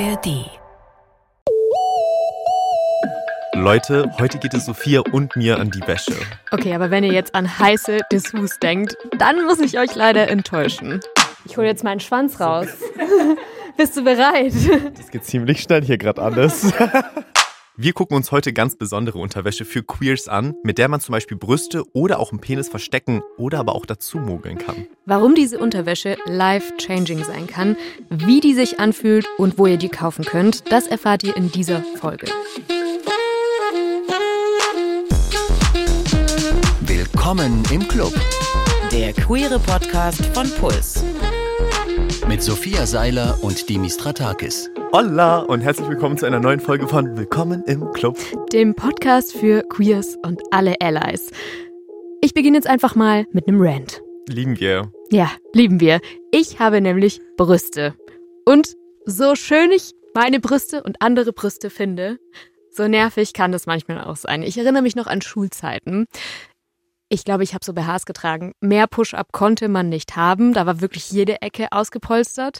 ARD. Leute, heute geht es Sophia und mir an die Wäsche. Okay, aber wenn ihr jetzt an heiße Dessous denkt, dann muss ich euch leider enttäuschen. Ich hole jetzt meinen Schwanz raus. Bist du bereit? Das geht ziemlich schnell hier gerade alles. Wir gucken uns heute ganz besondere Unterwäsche für Queers an, mit der man zum Beispiel Brüste oder auch einen Penis verstecken oder aber auch dazu mogeln kann. Warum diese Unterwäsche life-changing sein kann, wie die sich anfühlt und wo ihr die kaufen könnt, das erfahrt ihr in dieser Folge. Willkommen im Club. Der queere Podcast von Puls. Mit Sophia Seiler und Dimis Stratakis. Hola und herzlich willkommen zu einer neuen Folge von Willkommen im Club. Dem Podcast für Queers und alle Allies. Ich beginne jetzt einfach mal mit einem Rant. Lieben wir. Ja, lieben wir. Ich habe nämlich Brüste. Und so schön ich meine Brüste und andere Brüste finde, so nervig kann das manchmal auch sein. Ich erinnere mich noch an Schulzeiten. Ich glaube, ich habe so BHs getragen. Mehr Push-up konnte man nicht haben. Da war wirklich jede Ecke ausgepolstert.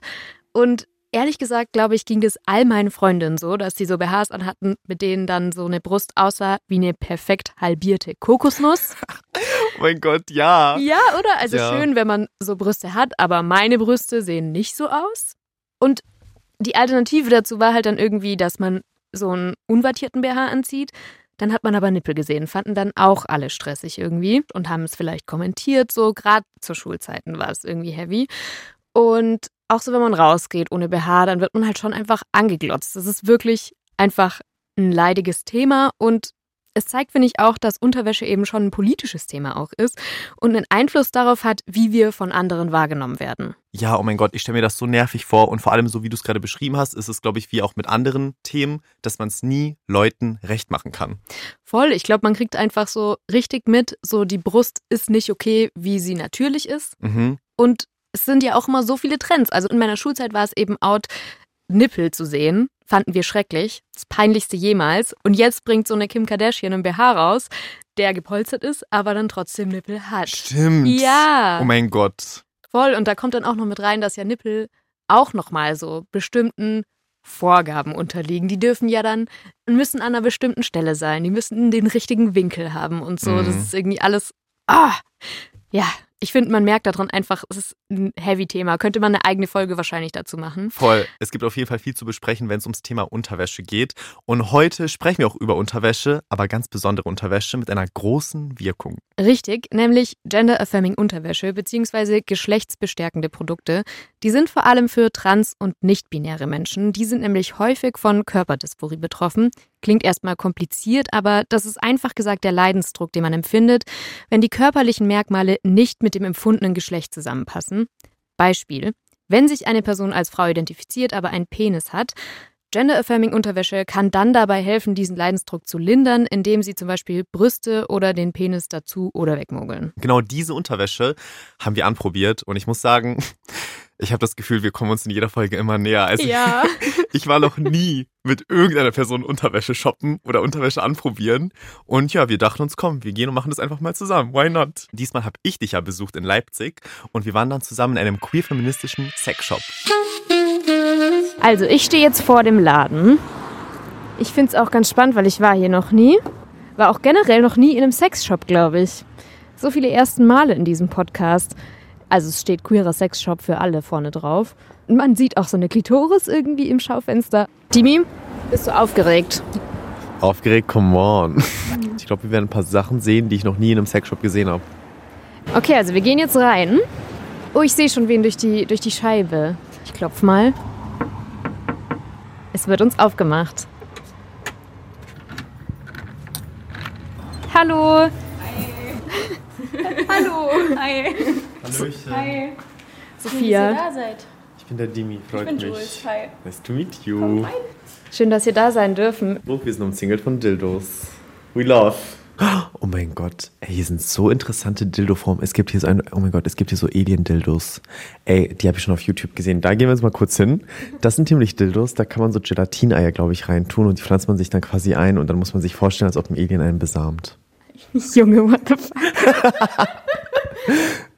Und ehrlich gesagt, glaube ich, ging das all meinen Freundinnen so, dass sie so BHs anhatten, mit denen dann so eine Brust aussah wie eine perfekt halbierte Kokosnuss. oh mein Gott, ja. Ja, oder? Also Ja. schön, wenn man so Brüste hat, aber meine Brüste sehen nicht so aus. Und die Alternative dazu war halt dann irgendwie, dass man so einen unwattierten BH anzieht. Dann hat man aber Nippel gesehen, fanden dann auch alle stressig irgendwie und haben es vielleicht kommentiert. So gerade zur Schulzeiten war es irgendwie heavy. Und auch so, wenn man rausgeht ohne BH, dann wird man halt schon einfach angeglotzt. Das ist wirklich einfach ein leidiges Thema und es zeigt, finde ich, auch, dass Unterwäsche eben schon ein politisches Thema auch ist und einen Einfluss darauf hat, wie wir von anderen wahrgenommen werden. Ja, oh mein Gott, ich stelle mir das so nervig vor und vor allem so, wie du es gerade beschrieben hast, ist es, glaube ich, wie auch mit anderen Themen, dass man es nie Leuten recht machen kann. Voll, ich glaube, man kriegt einfach so richtig mit, so die Brust ist nicht okay, wie sie natürlich ist. Mhm. Und es sind ja auch immer so viele Trends. Also in meiner Schulzeit war es eben out, Nippel zu sehen. Fanden wir schrecklich. Das peinlichste jemals. Und jetzt bringt so eine Kim Kardashian einen BH raus, der gepolstert ist, aber dann trotzdem Nippel hat. Stimmt. Ja. Oh mein Gott. Voll. Und da kommt dann auch noch mit rein, dass ja Nippel auch nochmal so bestimmten Vorgaben unterliegen. Die dürfen ja dann, müssen an einer bestimmten Stelle sein. Die müssen den richtigen Winkel haben und so. Das Mhm. ist irgendwie alles, ah, ja. Ich finde, man merkt daran einfach, es ist ein Heavy-Thema. Könnte man eine eigene Folge wahrscheinlich dazu machen. Voll. Es gibt auf jeden Fall viel zu besprechen, wenn es ums Thema Unterwäsche geht. Und heute sprechen wir auch über Unterwäsche, aber ganz besondere Unterwäsche mit einer großen Wirkung. Richtig, nämlich Gender-Affirming Unterwäsche bzw. geschlechtsbestärkende Produkte. Die sind vor allem für trans- und nicht-binäre Menschen. Die sind nämlich häufig von Körperdysphorie betroffen. Klingt erstmal kompliziert, aber das ist einfach gesagt der Leidensdruck, den man empfindet, wenn die körperlichen Merkmale nicht mit dem empfundenen Geschlecht zusammenpassen. Beispiel. Wenn sich eine Person als Frau identifiziert, aber einen Penis hat, Gender-Affirming Unterwäsche kann dann dabei helfen, diesen Leidensdruck zu lindern, indem sie zum Beispiel Brüste oder den Penis dazu oder wegmogeln. Genau diese Unterwäsche haben wir anprobiert und ich muss sagen, ich habe das Gefühl, wir kommen uns in jeder Folge immer näher. Also Ja. ich war noch nie mit irgendeiner Person Unterwäsche shoppen oder Unterwäsche anprobieren. Und ja, wir dachten uns, komm, wir gehen und machen das einfach mal zusammen. Why not? Diesmal habe ich dich ja besucht in Leipzig und wir waren dann zusammen in einem queer-feministischen Sexshop. Also, ich stehe jetzt vor dem Laden. Ich finde es auch ganz spannend, weil ich war hier noch nie. War auch generell noch nie in einem Sexshop, glaube ich. So viele ersten Male in diesem Podcast. Also es steht queerer Sexshop für alle vorne drauf. Und man sieht auch so eine Klitoris irgendwie im Schaufenster. Dimi, bist du aufgeregt? Aufgeregt, come on. Ich glaube, wir werden ein paar Sachen sehen, die ich noch nie in einem Sexshop gesehen habe. Okay, also wir gehen jetzt rein. Oh, ich sehe schon wen durch die, durch die Scheibe. Ich klopfe mal. Es wird uns aufgemacht. Hallo. Hallo. Hi. Hallöchen. Hi. Sophia. Dass ihr da seid. Ich bin der Dimi, freut Ich bin mich. Jules. Hi. Nice to meet you. Schön, dass ihr da sein dürfen. Oh, wir sind umzingelt von Dildos. We love. Oh mein Gott, ey, hier sind so interessante Dildo-Formen. Es gibt hier so ein, oh mein Gott, es gibt hier so Alien-Dildos. Ey, die habe ich schon auf YouTube gesehen. Da gehen wir jetzt mal kurz hin. Das sind nämlich Dildos, da kann man so Gelatineier, glaube ich, reintun und die pflanzt man sich dann quasi ein und dann muss man sich vorstellen, als ob ein Alien einen besamt. Junge, what the fuck?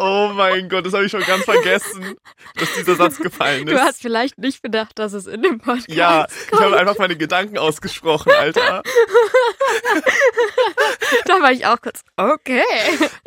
Oh mein Gott, das habe ich schon ganz vergessen, dass dieser Satz gefallen ist. Du hast vielleicht nicht bedacht, dass es in dem Podcast Ja, kommt. ich habe einfach meine Gedanken ausgesprochen, Alter. da war ich auch kurz, okay.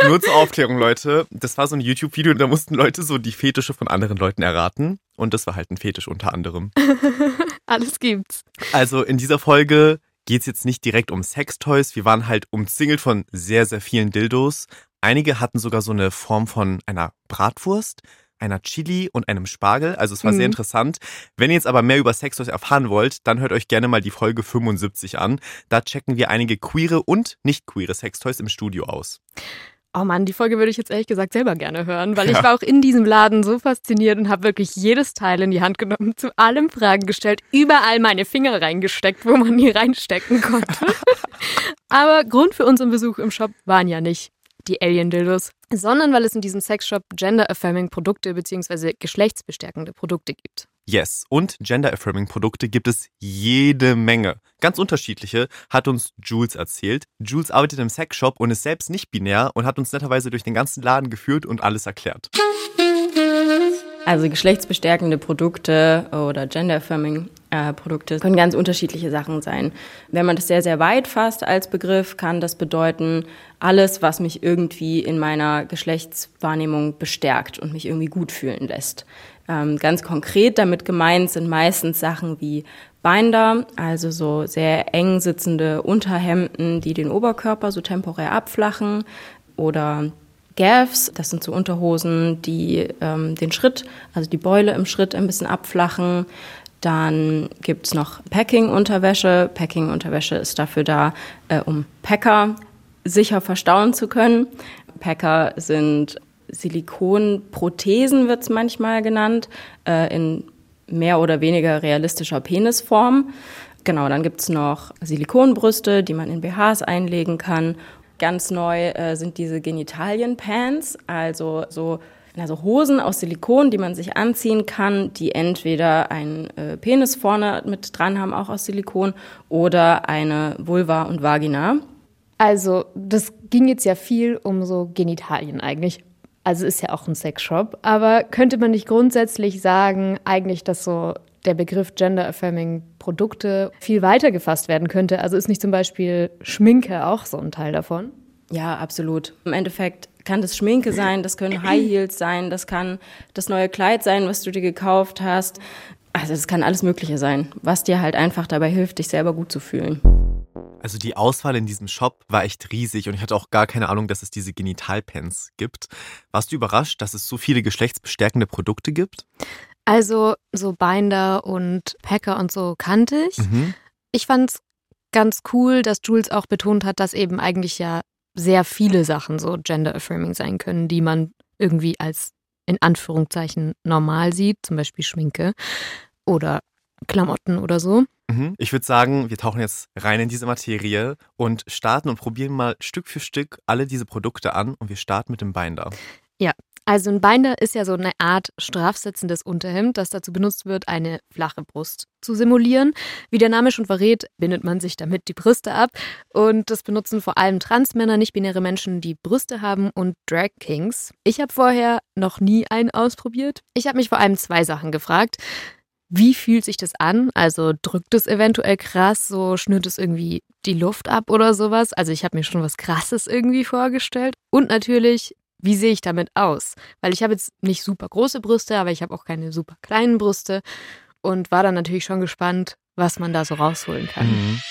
Nur zur Aufklärung, Leute. Das war so ein YouTube-Video, da mussten Leute so die Fetische von anderen Leuten erraten. Und das war halt ein Fetisch unter anderem. Alles gibt's. Also in dieser Folge geht es jetzt nicht direkt um Sextoys. Wir waren halt umzingelt von sehr, sehr vielen Dildos. Einige hatten sogar so eine Form von einer Bratwurst, einer Chili und einem Spargel. Also es war mhm. sehr interessant. Wenn ihr jetzt aber mehr über Sextoys erfahren wollt, dann hört euch gerne mal die Folge 75 an. Da checken wir einige queere und nicht queere Sextoys im Studio aus. Oh Mann, die Folge würde ich jetzt ehrlich gesagt selber gerne hören, weil ja. ich war auch in diesem Laden so fasziniert und habe wirklich jedes Teil in die Hand genommen, zu allem Fragen gestellt, überall meine Finger reingesteckt, wo man die reinstecken konnte. Aber Grund für unseren Besuch im Shop waren ja nicht die Alien-Dildos, sondern weil es in diesem Sexshop gender-affirming Produkte bzw. geschlechtsbestärkende Produkte gibt. Yes, und gender-affirming Produkte gibt es jede Menge. Ganz unterschiedliche, hat uns Jules erzählt. Jules arbeitet im Sexshop und ist selbst nicht binär und hat uns netterweise durch den ganzen Laden geführt und alles erklärt. Also geschlechtsbestärkende Produkte oder gender-affirming äh, Produkte können ganz unterschiedliche Sachen sein. Wenn man das sehr, sehr weit fasst als Begriff, kann das bedeuten, alles, was mich irgendwie in meiner Geschlechtswahrnehmung bestärkt und mich irgendwie gut fühlen lässt. Ähm, ganz konkret damit gemeint sind meistens Sachen wie Binder, also so sehr eng sitzende Unterhemden, die den Oberkörper so temporär abflachen oder Gaffs, das sind so Unterhosen, die ähm, den Schritt, also die Beule im Schritt ein bisschen abflachen. Dann gibt's noch Packing-Unterwäsche. Packing-Unterwäsche ist dafür da, äh, um Packer sicher verstauen zu können. Packer sind Silikonprothesen, wird's manchmal genannt, äh, in mehr oder weniger realistischer Penisform. Genau, dann gibt's noch Silikonbrüste, die man in BHs einlegen kann Ganz neu äh, sind diese Genitalien-Pants, also so also Hosen aus Silikon, die man sich anziehen kann, die entweder einen äh, Penis vorne mit dran haben, auch aus Silikon, oder eine Vulva und Vagina. Also, das ging jetzt ja viel um so Genitalien eigentlich. Also ist ja auch ein Sexshop. Aber könnte man nicht grundsätzlich sagen, eigentlich, dass so der Begriff Gender-Affirming Produkte viel weiter gefasst werden könnte. Also ist nicht zum Beispiel Schminke auch so ein Teil davon? Ja, absolut. Im Endeffekt kann das Schminke sein, das können High Heels sein, das kann das neue Kleid sein, was du dir gekauft hast. Also es kann alles Mögliche sein, was dir halt einfach dabei hilft, dich selber gut zu fühlen. Also die Auswahl in diesem Shop war echt riesig und ich hatte auch gar keine Ahnung, dass es diese Genitalpens gibt. Warst du überrascht, dass es so viele geschlechtsbestärkende Produkte gibt? Also so Binder und Packer und so kannte ich. Mhm. Ich fand's ganz cool, dass Jules auch betont hat, dass eben eigentlich ja sehr viele Sachen so gender-affirming sein können, die man irgendwie als in Anführungszeichen normal sieht, zum Beispiel Schminke oder Klamotten oder so. Mhm. Ich würde sagen, wir tauchen jetzt rein in diese Materie und starten und probieren mal Stück für Stück alle diese Produkte an und wir starten mit dem Binder. Ja, also ein Binder ist ja so eine Art strafsetzendes Unterhemd, das dazu benutzt wird, eine flache Brust zu simulieren. Wie der Name schon verrät, bindet man sich damit die Brüste ab. Und das benutzen vor allem Transmänner, nicht-binäre Menschen, die Brüste haben und Drag Kings. Ich habe vorher noch nie einen ausprobiert. Ich habe mich vor allem zwei Sachen gefragt. Wie fühlt sich das an? Also drückt es eventuell krass, so schnürt es irgendwie die Luft ab oder sowas? Also ich habe mir schon was Krasses irgendwie vorgestellt. Und natürlich, wie sehe ich damit aus? Weil ich habe jetzt nicht super große Brüste, aber ich habe auch keine super kleinen Brüste und war dann natürlich schon gespannt, was man da so rausholen kann. Mhm.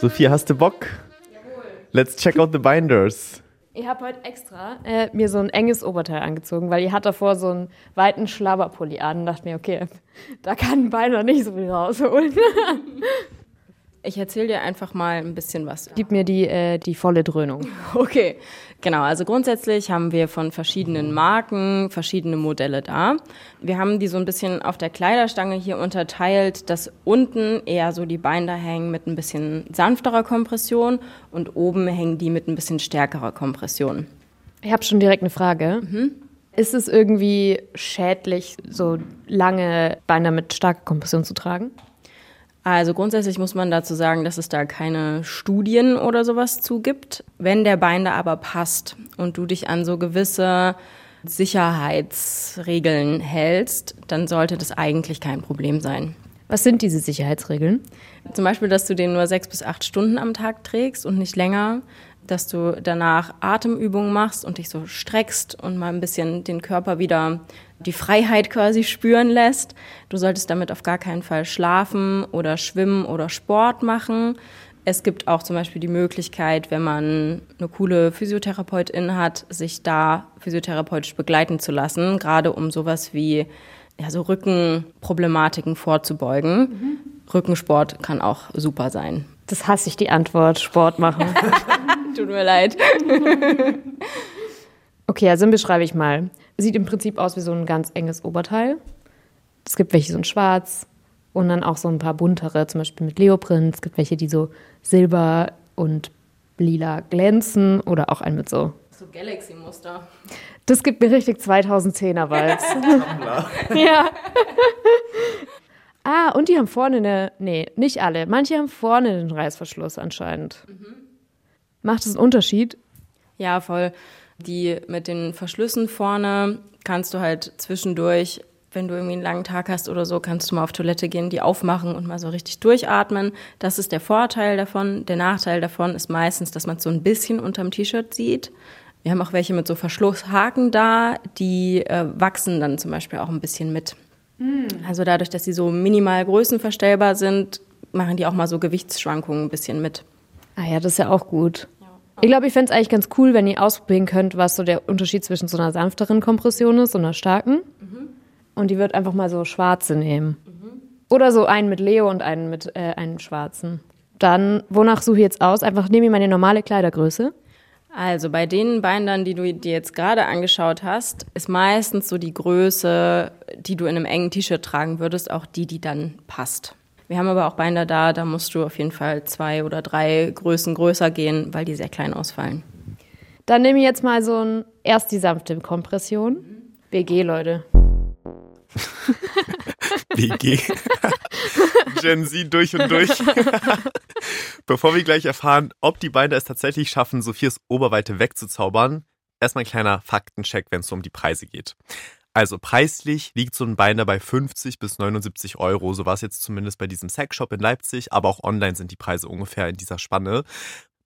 Sophia, hast du Bock? Jawohl. Let's check out the binders. Ich habe heute extra äh, mir so ein enges Oberteil angezogen, weil ihr hat davor so einen weiten Schlabberpulli an und dachte mir, okay, da kann ein Beiner nicht so viel rausholen. Ich erzähle dir einfach mal ein bisschen was. Gib mir die, äh, die volle Dröhnung. Okay, genau. Also grundsätzlich haben wir von verschiedenen Marken verschiedene Modelle da. Wir haben die so ein bisschen auf der Kleiderstange hier unterteilt, dass unten eher so die Binder hängen mit ein bisschen sanfterer Kompression und oben hängen die mit ein bisschen stärkerer Kompression. Ich habe schon direkt eine Frage. Mhm. Ist es irgendwie schädlich, so lange Binder mit starker Kompression zu tragen? Also grundsätzlich muss man dazu sagen, dass es da keine Studien oder sowas zu gibt. Wenn der Binder aber passt und du dich an so gewisse Sicherheitsregeln hältst, dann sollte das eigentlich kein Problem sein. Was sind diese Sicherheitsregeln? Zum Beispiel, dass du den nur sechs bis acht Stunden am Tag trägst und nicht länger, dass du danach Atemübungen machst und dich so streckst und mal ein bisschen den Körper wieder die Freiheit quasi spüren lässt. Du solltest damit auf gar keinen Fall schlafen oder schwimmen oder Sport machen. Es gibt auch zum Beispiel die Möglichkeit, wenn man eine coole Physiotherapeutin hat, sich da physiotherapeutisch begleiten zu lassen, gerade um sowas wie ja, so Rückenproblematiken vorzubeugen. Mhm. Rückensport kann auch super sein. Das hasse ich die Antwort, Sport machen. Tut mir leid. okay, also beschreibe ich mal. Sieht im Prinzip aus wie so ein ganz enges Oberteil. Es gibt welche so ein schwarz und dann auch so ein paar buntere, zum Beispiel mit Leoprint. Es gibt welche, die so silber und lila glänzen oder auch einen mit so. So Galaxy-Muster. Das gibt mir richtig 2010er Vibes. ja. ah, und die haben vorne eine, nee, nicht alle. Manche haben vorne den Reißverschluss anscheinend. Mhm. Macht das einen Unterschied? Ja, voll. Die mit den Verschlüssen vorne kannst du halt zwischendurch, wenn du irgendwie einen langen Tag hast oder so, kannst du mal auf Toilette gehen, die aufmachen und mal so richtig durchatmen. Das ist der Vorteil davon. Der Nachteil davon ist meistens, dass man es so ein bisschen unterm T-Shirt sieht. Wir haben auch welche mit so Verschlusshaken da, die äh, wachsen dann zum Beispiel auch ein bisschen mit. Mhm. Also dadurch, dass sie so minimal größenverstellbar sind, machen die auch mal so Gewichtsschwankungen ein bisschen mit. Ah ja, das ist ja auch gut. Ich glaube, ich fände es eigentlich ganz cool, wenn ihr ausprobieren könnt, was so der Unterschied zwischen so einer sanfteren Kompression ist und einer starken. Mhm. Und die wird einfach mal so schwarze nehmen. Mhm. Oder so einen mit Leo und einen mit äh, einen schwarzen. Dann, wonach suche ich jetzt aus? Einfach nehme ich meine normale Kleidergröße. Also bei den Bindern, die du dir jetzt gerade angeschaut hast, ist meistens so die Größe, die du in einem engen T-Shirt tragen würdest, auch die, die dann passt. Wir haben aber auch Binder da, da musst du auf jeden Fall zwei oder drei Größen größer gehen, weil die sehr klein ausfallen. Dann nehme ich jetzt mal so ein erst die sanfte Kompression. BG, Leute. BG. Gen Z durch und durch. Bevor wir gleich erfahren, ob die Binder es tatsächlich schaffen, Sophias Oberweite wegzuzaubern, erstmal ein kleiner Faktencheck, wenn es um die Preise geht. Also preislich liegt so ein Binder bei 50 bis 79 Euro. So war es jetzt zumindest bei diesem Sexshop in Leipzig, aber auch online sind die Preise ungefähr in dieser Spanne.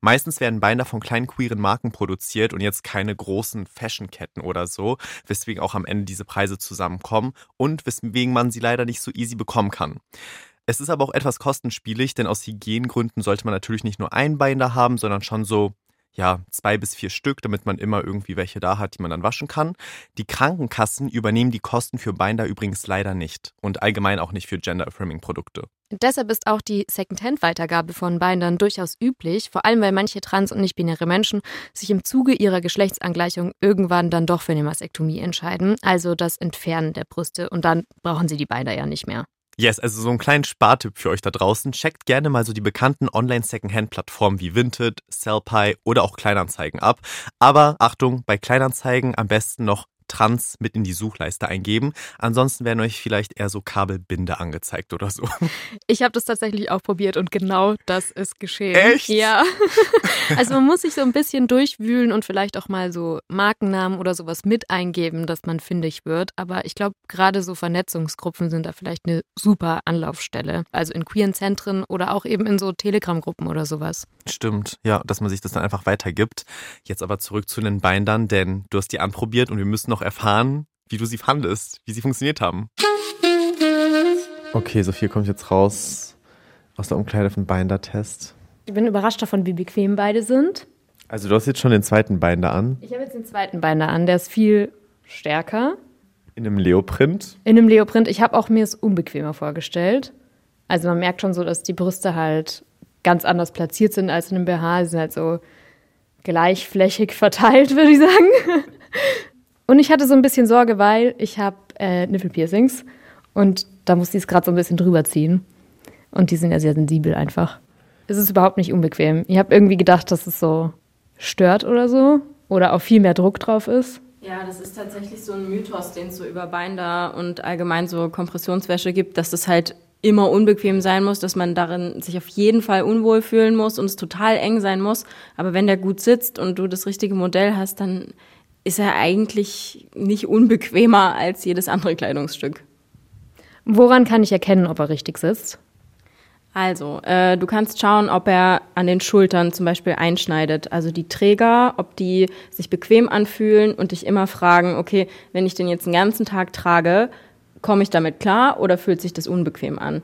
Meistens werden Binder von kleinen queeren Marken produziert und jetzt keine großen Fashionketten oder so, weswegen auch am Ende diese Preise zusammenkommen und weswegen man sie leider nicht so easy bekommen kann. Es ist aber auch etwas kostenspielig, denn aus Hygiengründen sollte man natürlich nicht nur ein Binder haben, sondern schon so ja, zwei bis vier Stück, damit man immer irgendwie welche da hat, die man dann waschen kann. Die Krankenkassen übernehmen die Kosten für Binder übrigens leider nicht und allgemein auch nicht für Gender-Affirming-Produkte. Deshalb ist auch die Secondhand-Weitergabe von Bindern durchaus üblich, vor allem weil manche trans- und nicht-binäre Menschen sich im Zuge ihrer Geschlechtsangleichung irgendwann dann doch für eine Mastektomie entscheiden, also das Entfernen der Brüste, und dann brauchen sie die Binder ja nicht mehr. Yes, also so einen kleinen Spartipp für euch da draußen. Checkt gerne mal so die bekannten Online-Secondhand-Plattformen wie Vinted, Sellpy oder auch Kleinanzeigen ab. Aber Achtung, bei Kleinanzeigen am besten noch Trans mit in die Suchleiste eingeben. Ansonsten werden euch vielleicht eher so Kabelbinde angezeigt oder so. Ich habe das tatsächlich auch probiert und genau das ist geschehen. Echt? Ja. Also man muss sich so ein bisschen durchwühlen und vielleicht auch mal so Markennamen oder sowas mit eingeben, dass man findig wird. Aber ich glaube, gerade so Vernetzungsgruppen sind da vielleicht eine super Anlaufstelle. Also in queeren Zentren oder auch eben in so Telegram-Gruppen oder sowas. Stimmt, ja, dass man sich das dann einfach weitergibt. Jetzt aber zurück zu den Bindern, denn du hast die anprobiert und wir müssen noch noch erfahren, wie du sie fandest, wie sie funktioniert haben. Okay, Sophia kommt jetzt raus aus der Umkleide von Binder-Test. Ich bin überrascht davon, wie bequem beide sind. Also du hast jetzt schon den zweiten Binder an. Ich habe jetzt den zweiten Binder an, der ist viel stärker. In einem Leoprint? In einem Leoprint. Ich habe auch mir es unbequemer vorgestellt. Also man merkt schon so, dass die Brüste halt ganz anders platziert sind als in einem BH. Sie sind halt so gleichflächig verteilt, würde ich sagen. Und ich hatte so ein bisschen Sorge, weil ich habe äh, Nippelpiercings und da musste ich es gerade so ein bisschen drüber ziehen. Und die sind ja sehr sensibel einfach. Es ist überhaupt nicht unbequem. Ich habe irgendwie gedacht, dass es so stört oder so oder auch viel mehr Druck drauf ist. Ja, das ist tatsächlich so ein Mythos, den es so über Binder und allgemein so Kompressionswäsche gibt, dass das halt immer unbequem sein muss, dass man darin sich auf jeden Fall unwohl fühlen muss und es total eng sein muss. Aber wenn der gut sitzt und du das richtige Modell hast, dann ist er eigentlich nicht unbequemer als jedes andere Kleidungsstück. Woran kann ich erkennen, ob er richtig sitzt? Also, äh, du kannst schauen, ob er an den Schultern zum Beispiel einschneidet. Also die Träger, ob die sich bequem anfühlen und dich immer fragen, okay, wenn ich den jetzt den ganzen Tag trage, komme ich damit klar oder fühlt sich das unbequem an?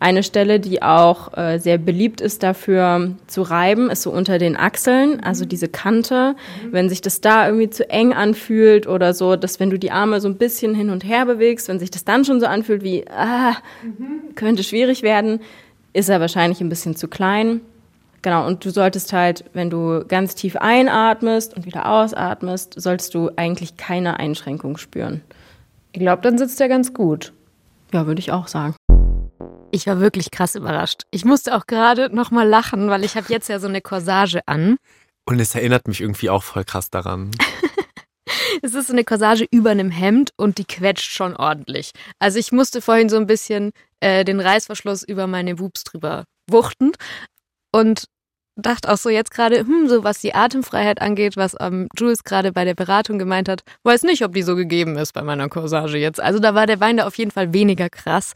Eine Stelle, die auch äh, sehr beliebt ist dafür zu reiben, ist so unter den Achseln, also diese Kante. Mhm. Wenn sich das da irgendwie zu eng anfühlt oder so, dass wenn du die Arme so ein bisschen hin und her bewegst, wenn sich das dann schon so anfühlt wie, ah, mhm. könnte schwierig werden, ist er wahrscheinlich ein bisschen zu klein. Genau, und du solltest halt, wenn du ganz tief einatmest und wieder ausatmest, solltest du eigentlich keine Einschränkung spüren. Ich glaube, dann sitzt er ganz gut. Ja, würde ich auch sagen. Ich war wirklich krass überrascht. Ich musste auch gerade noch mal lachen, weil ich habe jetzt ja so eine Corsage an. Und es erinnert mich irgendwie auch voll krass daran. es ist so eine Corsage über einem Hemd und die quetscht schon ordentlich. Also ich musste vorhin so ein bisschen äh, den Reißverschluss über meine Wubs drüber wuchten und dachte auch so jetzt gerade, hm, so was die Atemfreiheit angeht, was ähm, Jules gerade bei der Beratung gemeint hat, weiß nicht, ob die so gegeben ist bei meiner Corsage jetzt. Also da war der Wein da auf jeden Fall weniger krass.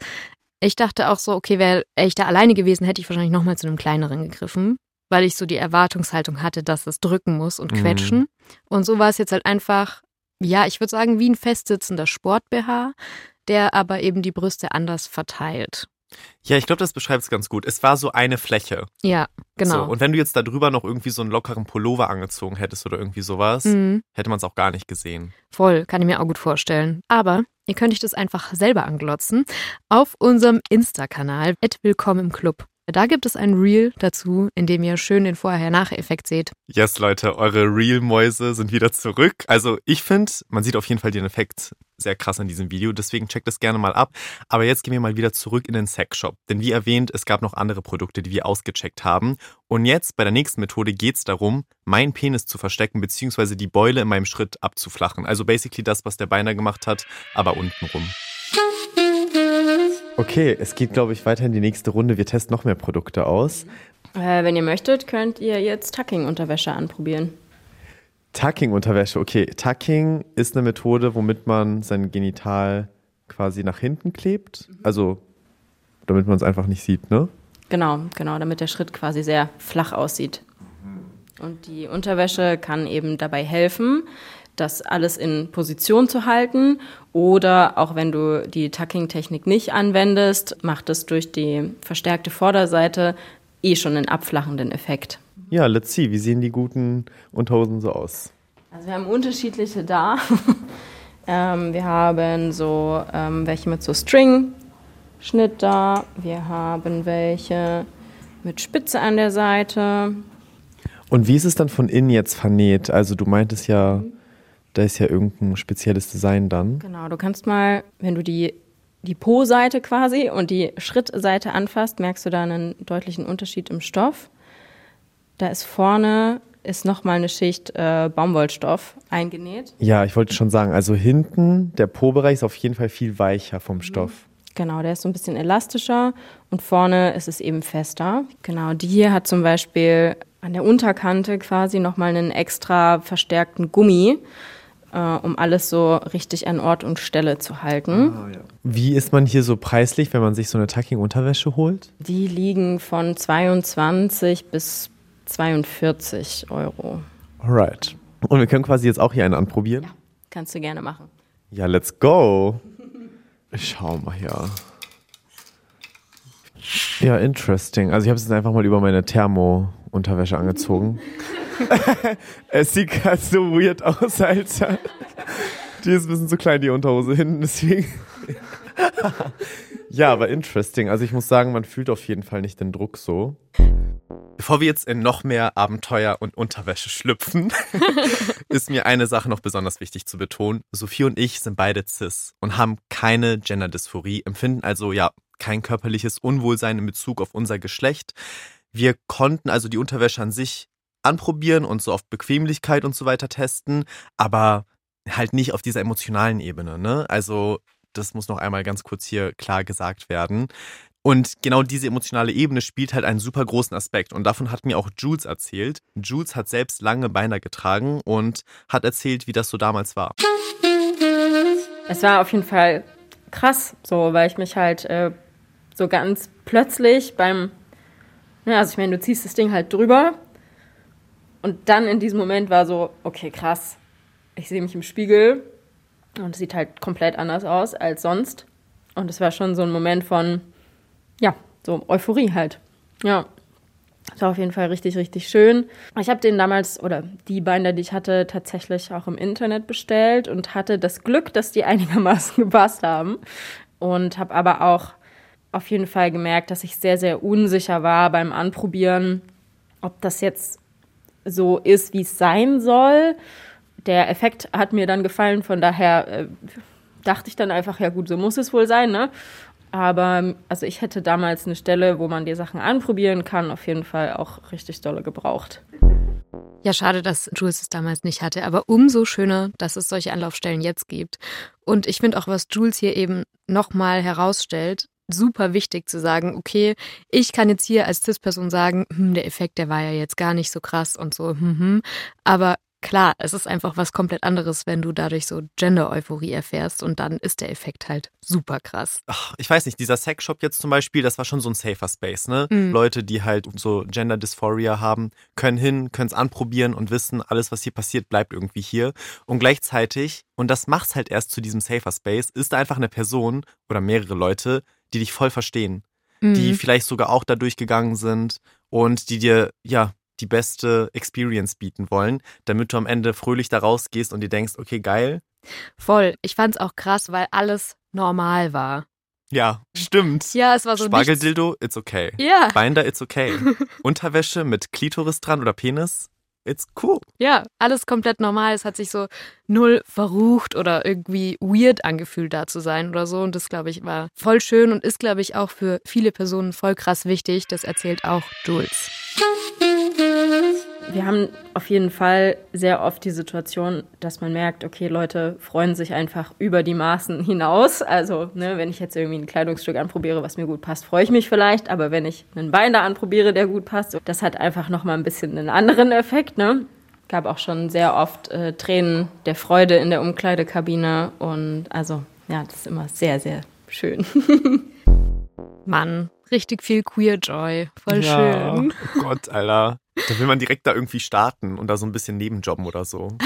Ich dachte auch so, okay, wäre ich da alleine gewesen, hätte ich wahrscheinlich nochmal zu einem kleineren gegriffen, weil ich so die Erwartungshaltung hatte, dass es drücken muss und mhm. quetschen. Mhm. Und so war es jetzt halt einfach, ja, ich würde sagen, wie ein festsitzender Sport-BH, der aber eben die Brüste anders verteilt. Ja, ich glaube, das beschreibt es ganz gut. Es war so eine Fläche. Ja, genau. So, und wenn du jetzt da drüber noch irgendwie so einen lockeren Pullover angezogen hättest oder irgendwie sowas, mhm. hätte man es auch gar nicht gesehen. Voll, kann ich mir auch gut vorstellen. Aber ihr könnt euch das einfach selber anglotzen auf unserem Insta-Kanal, willkommen im Club. Da gibt es ein Reel dazu, in dem ihr schön den Vorher-Nachher-Effekt seht. Yes, Leute, eure Reel-Mäuse sind wieder zurück. Also ich finde, man sieht auf jeden Fall den Effekt sehr krass in diesem Video, deswegen checkt das gerne mal ab. Aber jetzt gehen wir mal wieder zurück in den Sexshop. Denn wie erwähnt, es gab noch andere Produkte, die wir ausgecheckt haben. Und jetzt bei der nächsten Methode geht es darum, meinen Penis zu verstecken, beziehungsweise die Beule in meinem Schritt abzuflachen. Also basically das, was der Beiner gemacht hat, aber untenrum. Okay, es geht, glaube ich, weiter in die nächste Runde. Wir testen noch mehr Produkte aus. Äh, wenn ihr möchtet, könnt ihr jetzt Tucking-Unterwäsche anprobieren. Tucking-Unterwäsche, okay. Tucking ist eine Methode, womit man sein Genital quasi nach hinten klebt. Also, damit man es einfach nicht sieht, ne? Genau, genau, damit der Schritt quasi sehr flach aussieht. Und die Unterwäsche kann eben dabei helfen, das alles in Position zu halten. Oder auch wenn du die Tucking-Technik nicht anwendest, macht es durch die verstärkte Vorderseite eh schon einen abflachenden Effekt. Ja, let's see. Wie sehen die guten Unterhosen so aus? Also wir haben unterschiedliche da. ähm, wir haben so ähm, welche mit so String-Schnitt da. Wir haben welche mit Spitze an der Seite. Und wie ist es dann von innen jetzt vernäht? Also du meintest ja, mhm. Da ist ja irgendein spezielles Design dann. Genau, du kannst mal, wenn du die, die Po-Seite quasi und die Schrittseite anfasst, merkst du da einen deutlichen Unterschied im Stoff. Da ist vorne ist nochmal eine Schicht äh, Baumwollstoff eingenäht. Ja, ich wollte schon sagen, also hinten, der Po-Bereich ist auf jeden Fall viel weicher vom mhm. Stoff. Genau, der ist so ein bisschen elastischer und vorne ist es eben fester. Genau, die hier hat zum Beispiel an der Unterkante quasi nochmal einen extra verstärkten Gummi äh, um alles so richtig an Ort und Stelle zu halten. Ah, ja. Wie ist man hier so preislich, wenn man sich so eine Tucking-Unterwäsche holt? Die liegen von 22 bis 42 Euro. Alright. Und wir können quasi jetzt auch hier einen anprobieren? Ja, kannst du gerne machen. Ja, let's go. Ich schau mal hier. Ja, interesting. Also ich habe es jetzt einfach mal über meine Thermo-Unterwäsche angezogen. Es sieht gerade so weird aus, Alter. Die ist ein bisschen zu klein, die Unterhose hinten, deswegen. ja, aber interesting. Also ich muss sagen, man fühlt auf jeden Fall nicht den Druck so. Bevor wir jetzt in noch mehr Abenteuer und Unterwäsche schlüpfen, ist mir eine Sache noch besonders wichtig zu betonen. Sophie und ich sind beide cis und haben keine Genderdysphorie, empfinden also ja kein körperliches Unwohlsein in Bezug auf unser Geschlecht. Wir konnten also die Unterwäsche an sich anprobieren und so auf Bequemlichkeit und so weiter testen, aber halt nicht auf dieser emotionalen Ebene. Ne? Also das muss noch einmal ganz kurz hier klar gesagt werden. Und genau diese emotionale Ebene spielt halt einen super großen Aspekt. Und davon hat mir auch Jules erzählt. Jules hat selbst lange Beine getragen und hat erzählt, wie das so damals war. Es war auf jeden Fall krass, so, weil ich mich halt äh, so ganz plötzlich beim, ja, also ich meine, du ziehst das Ding halt drüber und dann in diesem Moment war so, okay, krass, ich sehe mich im Spiegel und es sieht halt komplett anders aus als sonst. Und es war schon so ein Moment von, ja, so Euphorie halt. Ja. Das war auf jeden Fall richtig, richtig schön. Ich habe den damals, oder die Binder, die ich hatte, tatsächlich auch im Internet bestellt und hatte das Glück, dass die einigermaßen gepasst haben. Und habe aber auch auf jeden Fall gemerkt, dass ich sehr, sehr unsicher war beim Anprobieren, ob das jetzt so ist, wie es sein soll. Der Effekt hat mir dann gefallen, von daher äh, dachte ich dann einfach, ja gut, so muss es wohl sein, ne? Aber also ich hätte damals eine Stelle, wo man die Sachen anprobieren kann, auf jeden Fall auch richtig dolle gebraucht. Ja, schade, dass Jules es damals nicht hatte, aber umso schöner, dass es solche Anlaufstellen jetzt gibt. Und ich finde auch, was Jules hier eben nochmal herausstellt, super wichtig zu sagen, okay, ich kann jetzt hier als CIS-Person sagen, hm, der Effekt, der war ja jetzt gar nicht so krass und so, hm, hm. aber klar, es ist einfach was komplett anderes, wenn du dadurch so Gender-Euphorie erfährst und dann ist der Effekt halt super krass. Ach, ich weiß nicht, dieser Sexshop jetzt zum Beispiel, das war schon so ein safer Space, ne? Mhm. Leute, die halt so Gender-Dysphoria haben, können hin, können es anprobieren und wissen, alles, was hier passiert, bleibt irgendwie hier. Und gleichzeitig, und das macht's halt erst zu diesem safer Space, ist da einfach eine Person oder mehrere Leute, die dich voll verstehen. Mhm. Die vielleicht sogar auch da durchgegangen sind und die dir, ja, die beste Experience bieten wollen, damit du am Ende fröhlich da rausgehst und dir denkst, okay, geil. Voll. Ich fand's auch krass, weil alles normal war. Ja, stimmt. Ja, es war so Spargeldildo, it's okay. Ja. Binder, it's okay. Unterwäsche mit Klitoris dran oder Penis, it's cool. Ja, alles komplett normal. Es hat sich so null verrucht oder irgendwie weird angefühlt, da zu sein oder so. Und das, glaube ich, war voll schön und ist, glaube ich, auch für viele Personen voll krass wichtig. Das erzählt auch Jules. Wir haben auf jeden Fall sehr oft die Situation, dass man merkt, okay, Leute freuen sich einfach über die Maßen hinaus. Also, ne, wenn ich jetzt irgendwie ein Kleidungsstück anprobiere, was mir gut passt, freue ich mich vielleicht. Aber wenn ich einen Bein da anprobiere, der gut passt, das hat einfach nochmal ein bisschen einen anderen Effekt, ne? Gab auch schon sehr oft äh, Tränen der Freude in der Umkleidekabine. Und also, ja, das ist immer sehr, sehr schön. Mann, richtig viel Queer Joy. Voll ja. schön. Oh Gott, Alter. Da will man direkt da irgendwie starten und da so ein bisschen nebenjobben oder so.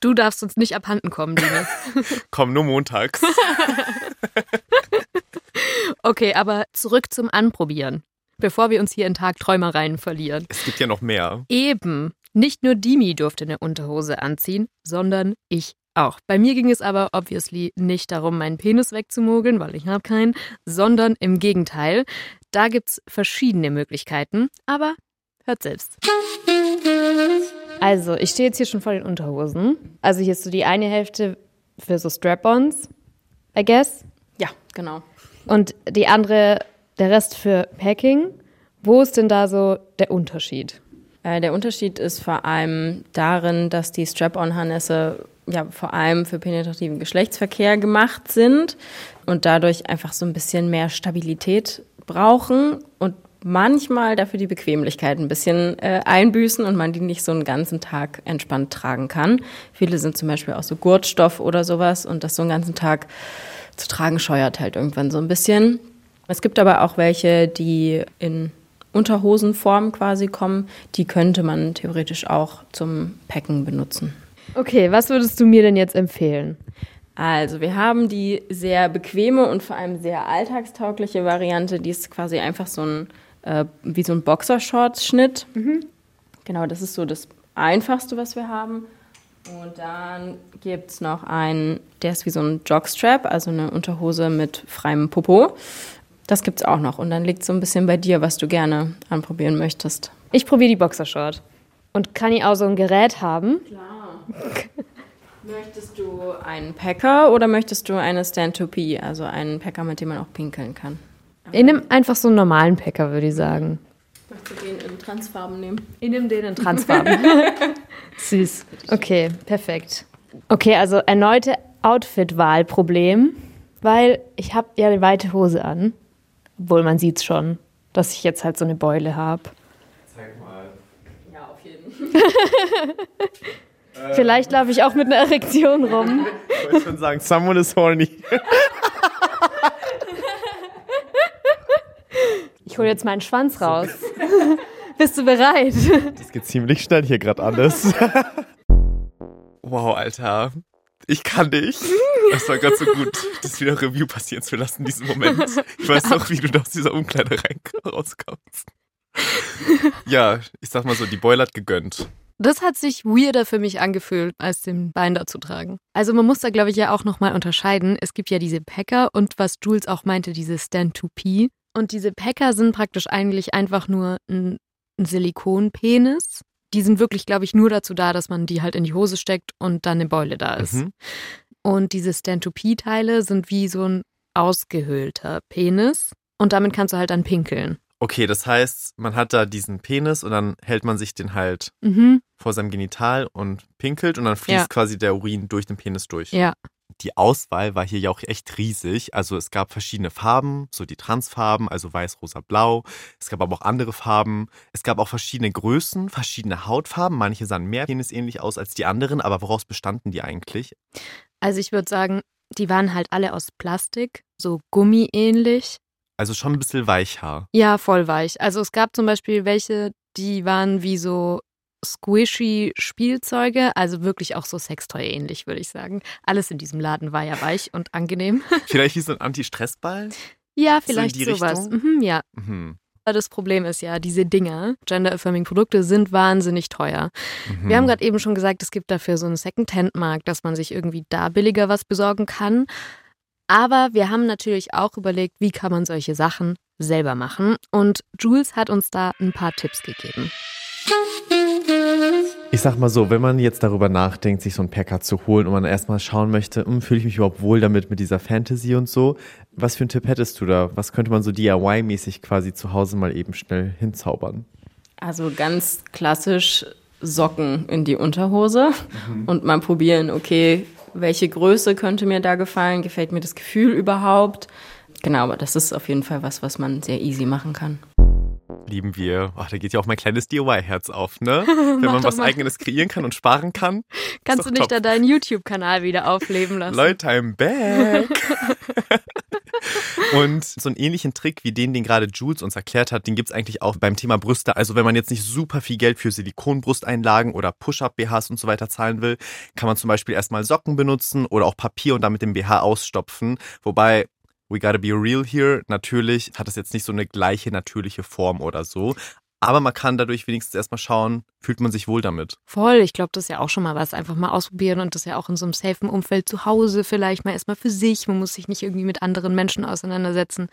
Du darfst uns nicht abhanden kommen, Dine. Komm, nur montags. okay, aber zurück zum Anprobieren. Bevor wir uns hier in Tagträumereien verlieren. Es gibt ja noch mehr. Eben. Nicht nur Dimi durfte eine Unterhose anziehen, sondern ich auch. Bei mir ging es aber obviously nicht darum, meinen Penis wegzumogeln, weil ich habe keinen, sondern im Gegenteil. Da gibt es verschiedene Möglichkeiten, aber hört selbst. Also, ich stehe jetzt hier schon vor den Unterhosen. Also hier ist so die eine Hälfte für so Strap-ons, I guess. Ja, genau. Und die andere, der Rest für Packing. Wo ist denn da so der Unterschied? Äh, der Unterschied ist vor allem darin, dass die Strap-on-Harnesse ja vor allem für penetrativen Geschlechtsverkehr gemacht sind und dadurch einfach so ein bisschen mehr Stabilität brauchen und manchmal dafür die Bequemlichkeit ein bisschen äh, einbüßen und man die nicht so einen ganzen Tag entspannt tragen kann. Viele sind zum Beispiel auch so Gurtstoff oder sowas und das so einen ganzen Tag zu tragen scheuert halt irgendwann so ein bisschen. Es gibt aber auch welche, die in Unterhosenform quasi kommen. Die könnte man theoretisch auch zum Packen benutzen. Okay, was würdest du mir denn jetzt empfehlen? Also, wir haben die sehr bequeme und vor allem sehr alltagstaugliche Variante. Die ist quasi einfach so ein, äh, wie so ein Boxershorts-Schnitt. Mhm. Genau, das ist so das Einfachste, was wir haben. Und dann gibt es noch einen, der ist wie so ein Jogstrap, also eine Unterhose mit freiem Popo. Das gibt es auch noch. Und dann liegt es so ein bisschen bei dir, was du gerne anprobieren möchtest. Ich probiere die Boxershort. Und kann ich auch so ein Gerät haben? Klar. Möchtest du einen Packer oder möchtest du eine Stand-to-Pee, also einen Packer, mit dem man auch pinkeln kann? Ich nehme einfach so einen normalen Packer, würde ich sagen. Möchtest du den in Transfarben nehmen? Ich nehme den in Transfarben. Süß. Okay, perfekt. Okay, also erneute Outfit-Wahlproblem. Weil ich habe ja eine weite Hose an. Obwohl man sieht schon, dass ich jetzt halt so eine Beule habe. Zeig mal. Ja, auf jeden Fall. Vielleicht laufe ich auch mit einer Erektion rum. Ich wollte schon sagen, someone is horny. Ich hole jetzt meinen Schwanz raus. Bist du bereit? Das geht ziemlich schnell hier gerade alles. Wow, Alter. Ich kann nicht. Das war gerade so gut, das wieder Review passieren zu lassen in diesem Moment. Ich weiß noch, wie du aus dieser Umkleide rauskommst. Ja, ich sag mal so, die Beule hat gegönnt. Das hat sich weirder für mich angefühlt, als den Bein da zu tragen. Also man muss da, glaube ich, ja auch nochmal unterscheiden. Es gibt ja diese Packer und was Jules auch meinte, diese Stand-to-P. Und diese Packer sind praktisch eigentlich einfach nur ein, ein Silikonpenis. Die sind wirklich, glaube ich, nur dazu da, dass man die halt in die Hose steckt und dann eine Beule da ist. Mhm. Und diese Stand-to-P-Teile sind wie so ein ausgehöhlter Penis. Und damit kannst du halt dann pinkeln. Okay, das heißt, man hat da diesen Penis und dann hält man sich den halt mhm. vor seinem Genital und pinkelt und dann fließt ja. quasi der Urin durch den Penis durch. Ja. Die Auswahl war hier ja auch echt riesig. Also es gab verschiedene Farben, so die Transfarben, also weiß, rosa, blau. Es gab aber auch andere Farben. Es gab auch verschiedene Größen, verschiedene Hautfarben. Manche sahen mehr penisähnlich aus als die anderen, aber woraus bestanden die eigentlich? Also ich würde sagen, die waren halt alle aus Plastik, so gummiähnlich. Also schon ein bisschen weicher. Ja, voll weich. Also es gab zum Beispiel welche, die waren wie so squishy Spielzeuge, also wirklich auch so Sextoy ähnlich, würde ich sagen. Alles in diesem Laden war ja weich und angenehm. Vielleicht wie so ein Anti-Stress-Ball? Ja, vielleicht so sowas. Mhm, ja. Mhm. Das Problem ist ja, diese Dinger, gender-affirming Produkte, sind wahnsinnig teuer. Mhm. Wir haben gerade eben schon gesagt, es gibt dafür so einen Second-Hand-Markt, dass man sich irgendwie da billiger was besorgen kann. Aber wir haben natürlich auch überlegt, wie kann man solche Sachen selber machen. Und Jules hat uns da ein paar Tipps gegeben. Ich sag mal so, wenn man jetzt darüber nachdenkt, sich so ein Packer zu holen und man erstmal schauen möchte, hm, fühle ich mich überhaupt wohl damit mit dieser Fantasy und so, was für einen Tipp hättest du da? Was könnte man so DIY-mäßig quasi zu Hause mal eben schnell hinzaubern? Also ganz klassisch Socken in die Unterhose mhm. und mal probieren, okay, welche Größe könnte mir da gefallen, gefällt mir das Gefühl überhaupt. Genau, aber das ist auf jeden Fall was, was man sehr easy machen kann. Lieben wir. Ach, da geht ja auch mein kleines DIY-Herz auf, ne? Wenn man was mal. eigenes kreieren kann und sparen kann. Kannst du nicht top. da deinen YouTube-Kanal wieder aufleben lassen? Leute, I'm back. Und so einen ähnlichen Trick wie den, den gerade Jules uns erklärt hat, den gibt es eigentlich auch beim Thema Brüste. Also wenn man jetzt nicht super viel Geld für Silikonbrusteinlagen oder Push-Up-BHs und so weiter zahlen will, kann man zum Beispiel erstmal Socken benutzen oder auch Papier und damit den BH ausstopfen. Wobei we gotta be real here. Natürlich hat es jetzt nicht so eine gleiche natürliche Form oder so. Aber man kann dadurch wenigstens erstmal schauen, fühlt man sich wohl damit. Voll, ich glaube, das ist ja auch schon mal was. Einfach mal ausprobieren und das ja auch in so einem safen Umfeld zu Hause vielleicht mal erstmal für sich. Man muss sich nicht irgendwie mit anderen Menschen auseinandersetzen,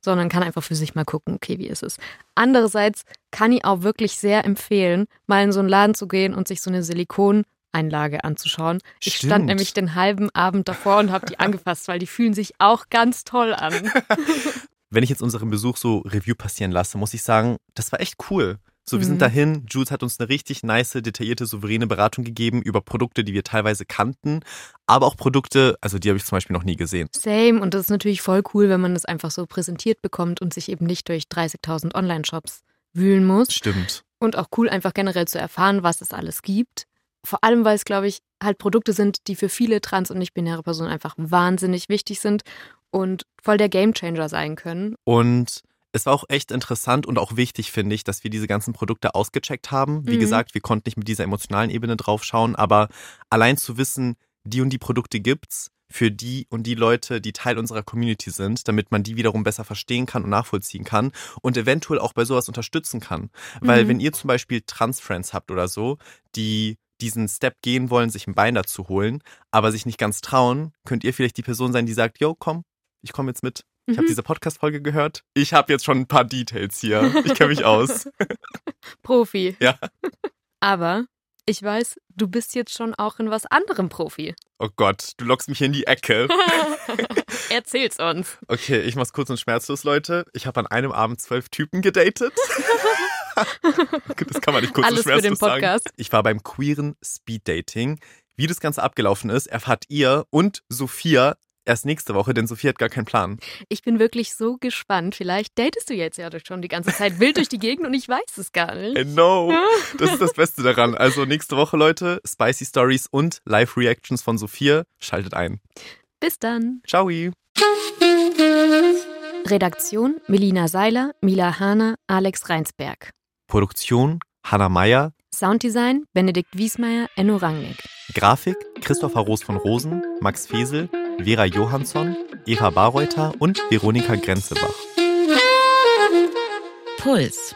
sondern kann einfach für sich mal gucken, okay, wie ist es. Andererseits kann ich auch wirklich sehr empfehlen, mal in so einen Laden zu gehen und sich so eine Silikon Einlage anzuschauen. Ich Stimmt. stand nämlich den halben Abend davor und habe die angefasst, weil die fühlen sich auch ganz toll an. wenn ich jetzt unseren Besuch so Review passieren lasse, muss ich sagen, das war echt cool. So, wir mhm. sind dahin. Jules hat uns eine richtig nice, detaillierte, souveräne Beratung gegeben über Produkte, die wir teilweise kannten, aber auch Produkte, also die habe ich zum Beispiel noch nie gesehen. Same. Und das ist natürlich voll cool, wenn man das einfach so präsentiert bekommt und sich eben nicht durch 30.000 Online-Shops wühlen muss. Stimmt. Und auch cool, einfach generell zu erfahren, was es alles gibt. Vor allem, weil es, glaube ich, halt Produkte sind, die für viele trans- und nicht-binäre Personen einfach wahnsinnig wichtig sind und voll der Gamechanger sein können. Und es war auch echt interessant und auch wichtig, finde ich, dass wir diese ganzen Produkte ausgecheckt haben. Wie mhm. gesagt, wir konnten nicht mit dieser emotionalen Ebene draufschauen, aber allein zu wissen, die und die Produkte gibt's für die und die Leute, die Teil unserer Community sind, damit man die wiederum besser verstehen kann und nachvollziehen kann und eventuell auch bei sowas unterstützen kann. Weil mhm. wenn ihr zum Beispiel Trans-Friends habt oder so, die diesen Step gehen wollen, sich ein Bein dazu holen, aber sich nicht ganz trauen, könnt ihr vielleicht die Person sein, die sagt, yo, komm, ich komme jetzt mit. Ich habe mhm. diese Podcast-Folge gehört. Ich habe jetzt schon ein paar Details hier. Ich kenne mich aus. Profi. Ja. Aber ich weiß, du bist jetzt schon auch in was anderem Profi. Oh Gott, du lockst mich hier in die Ecke. Erzähl's uns. Okay, ich mach's kurz und schmerzlos, Leute. Ich habe an einem Abend zwölf Typen gedatet. das kann man nicht kurz Alles und schmerzlos für den Podcast. sagen. Ich war beim queeren Speed Dating. Wie das Ganze abgelaufen ist, erfahrt ihr und Sophia erst nächste Woche, denn Sophie hat gar keinen Plan. Ich bin wirklich so gespannt. Vielleicht datest du jetzt ja schon die ganze Zeit wild durch die Gegend und ich weiß es gar nicht. I know. Das ist das Beste daran. Also nächste Woche, Leute, Spicy Stories und Live-Reactions von Sophia. Schaltet ein. Bis dann. Ciao. Redaktion Melina Seiler, Mila Hahner, Alex Reinsberg. Produktion Hanna Meyer. Sounddesign Benedikt Wiesmeier, Enno Rangnick. Grafik Christopher Roos von Rosen, Max Fesel, Vera Johansson, Eva Barreuter und Veronika Grenzebach. Puls